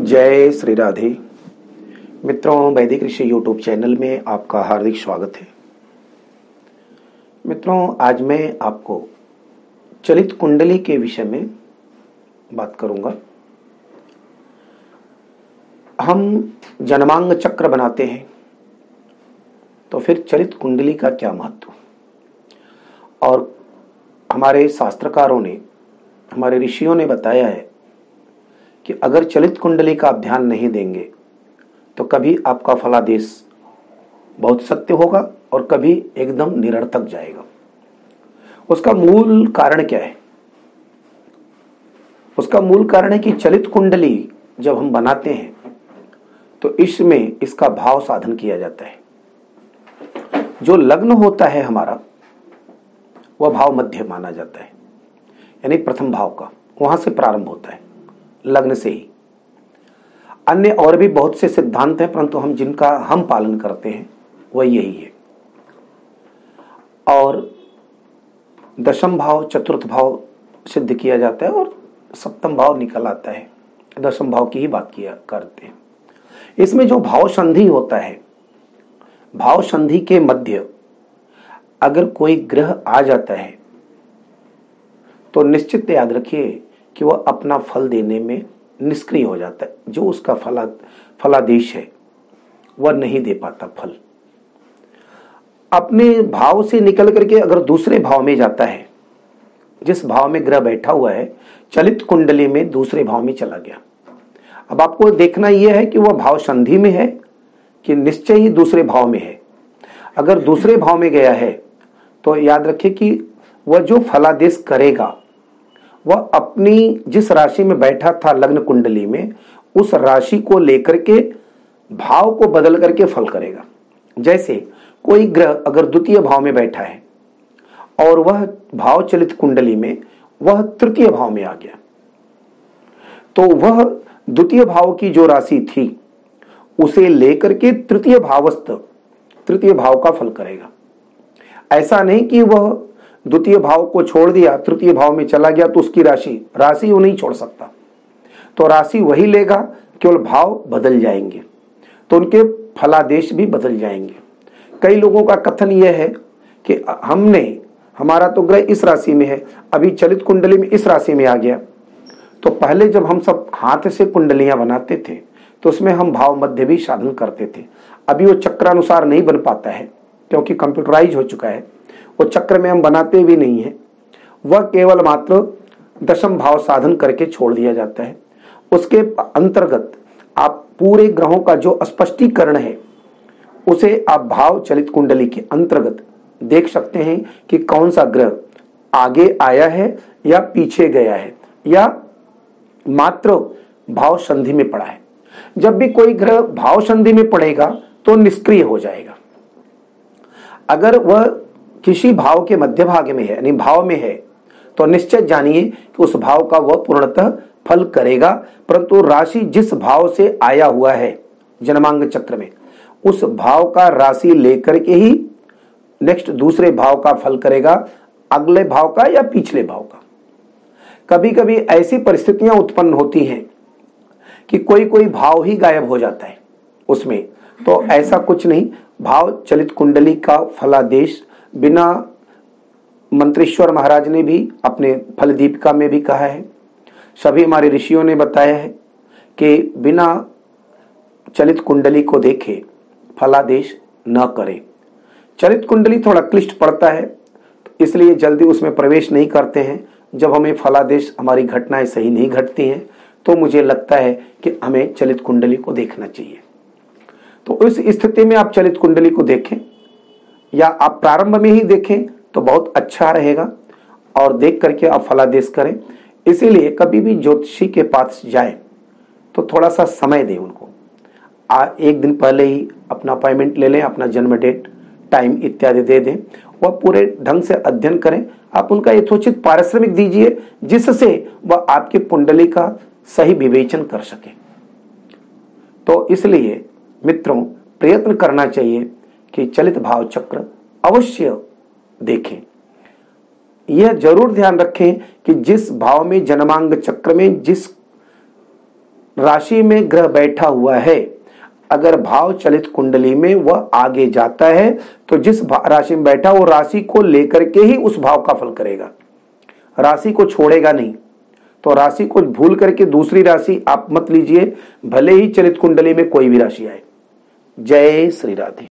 जय श्री राधे। मित्रों, वैदिक ऋषि यूट्यूब चैनल में आपका हार्दिक स्वागत है। मित्रों, आज मैं आपको चलित कुंडली के विषय में बात करूँगा। हम जन्मांग चक्र बनाते हैं तो फिर चलित कुंडली का क्या महत्व? और हमारे शास्त्रकारों ने, हमारे ऋषियों ने बताया है कि अगर चलित कुंडली का आप ध्यान नहीं देंगे तो कभी आपका फलादेश बहुत सत्य होगा और कभी एकदम निरर्थक जाएगा। उसका मूल कारण क्या है? उसका मूल कारण है कि चलित कुंडली जब हम बनाते हैं तो इसमें इसका भाव साधन किया जाता है। जो लग्न होता है हमारा, वह भाव मध्य माना जाता है, यानी प्रथम भाव का, वहाँ से प्रारंभ होता है। लग्न से ही। अन्य और भी बहुत से सिद्धांत हैं, परंतु हम जिनका हम पालन करते हैं, वह यही है। और दशम भाव, चतुर्थ भाव सिद्ध किया जाता है और सप्तम भाव निकल आता है। दशम भाव की ही बात किया करते हैं। इसमें जो भाव संधि होता है, भाव संधि के मध्य अगर कोई ग्रह आ जाता है तो निश्चित याद रखिए कि वह अपना फल देने में निष्क्रिय हो जाता है। जो उसका फला, फलादेश है, वह नहीं दे पाता फल। अपने भाव से निकल करके अगर दूसरे भाव में जाता है, जिस भाव में ग्रह बैठा हुआ है, चलित कुंडली में दूसरे भाव में चला गया। अब आपको देखना यह है कि वह भाव संधि में है कि निश्चय ही दूसरे भाव में है। अगर दूसरे भाव में गया है तो याद रखिए कि वह जो फलादेश करेगा वह अपनी जिस राशि में बैठा था लग्न कुंडली में, उस राशि को लेकर के भाव को बदल करके फल करेगा। जैसे कोई ग्रह अगर द्वितीय भाव में बैठा है और वह भाव चलित कुंडली में, वह तृतीय भाव में आ गया। तो वह द्वितीय भाव की जो राशि थी, उसे लेकर के तृतीय भावस्थ, तृतीय भाव का फल करेगा। ऐसा नहीं कि वह द्वितीय भाव को छोड़ दिया, तृतीय भाव में चला गया तो उसकी राशि राशि वो नहीं छोड़ सकता। तो राशि वही लेगा, केवल भाव बदल जाएँगे। तो उनके फलादेश भी बदल जाएँगे। कई लोगों का कथन यह है कि हमने, हमारा तो ग्रह इस राशि में है, अभी चलित कुंडली में इस राशि में आ गया। तो पहले जब हम सब हाथ से कुंडलियाँ बनाते थे तो उसमें हम भाव मध्य भी साधन करते थे। अभी वो चक्रानुसार नहीं बन पाता है, क्योंकि कंप्यूटराइज हो चुका है। वो चक्र में हम बनाते भी नहीं है। वह केवल मात्र दशम भाव साधन करके छोड़ दिया जाता है। उसके अंतर्गत आप पूरे ग्रहों का जो स्पष्टीकरण है, उसे आप भाव चलित कुंडली के अंतर्गत देख सकते हैं कि कौन सा ग्रह आगे आया है या पीछे गया है, या मात्र भाव संधि में पड़ा है। जब भी कोई ग्रह भाव संधि में पड़ेगा तो निष्क्रिय हो जाएगा। अगर वह किसी भाव के मध्य भाग में है, यानी भाव में है तो निश्चित जानिए कि उस भाव का वह पूर्णतः फल करेगा। परंतु राशि जिस भाव से आया हुआ है, जन्मांग चक्र में, उस भाव का राशि लेकर के ही नेक्स्ट दूसरे भाव का फल करेगा, अगले भाव का या पिछले भाव का। कभी कभी ऐसी परिस्थितियाँ उत्पन्न होती हैं कि कोई कोई भाव ही गायब हो जाता है उसमें तो ऐसा कुछ नहीं, भाव चलित कुंडली का फलादेश बिना मंत्रेश्वर महाराज ने भी अपने फल दीपिका में भी कहा है। सभी हमारे ऋषियों ने बताया है कि बिना चलित कुंडली को देखे फलादेश न करे। चलित कुंडली थोड़ा क्लिष्ट पड़ता है, इसलिए जल्दी उसमें प्रवेश नहीं करते हैं। जब हमें फलादेश हमारी घटनाएँ सही नहीं घटती हैं तो मुझे लगता है कि हमें चलित कुंडली को देखना चाहिए। तो इस स्थिति में आप चलित कुंडली को देखें। या आप प्रारंभ में ही देखें तो बहुत अच्छा रहेगा और देख करके आप फलादेश करें। इसीलिए कभी भी ज्योतिषी के पास जाए तो थोड़ा सा समय दें उनको। आ, एक दिन पहले ही अपना अपॉइंटमेंट ले लें, अपना जन्म डेट टाइम इत्यादि दे दें। वह पूरे ढंग से अध्ययन करें। आप उनका यथोचित पारिश्रमिक दीजिए, जिससे वह आपके कुंडली का सही विवेचन कर सके। तो इसलिए मित्रों, प्रयत्न करना चाहिए कि चलित भाव चक्र अवश्य देखें। यह ज़रूर ध्यान रखें कि जिस भाव में जन्मांग चक्र में जिस राशि में ग्रह बैठा हुआ है, अगर भाव चलित कुंडली में वह आगे जाता है तो जिस राशि में बैठा वो राशि को लेकर के ही उस भाव का फल करेगा। राशि को छोड़ेगा नहीं तो राशि को भूल करके दूसरी राशि आप मत लीजिए, भले ही चलित कुंडली में कोई भी राशि आए। जय श्री राधे।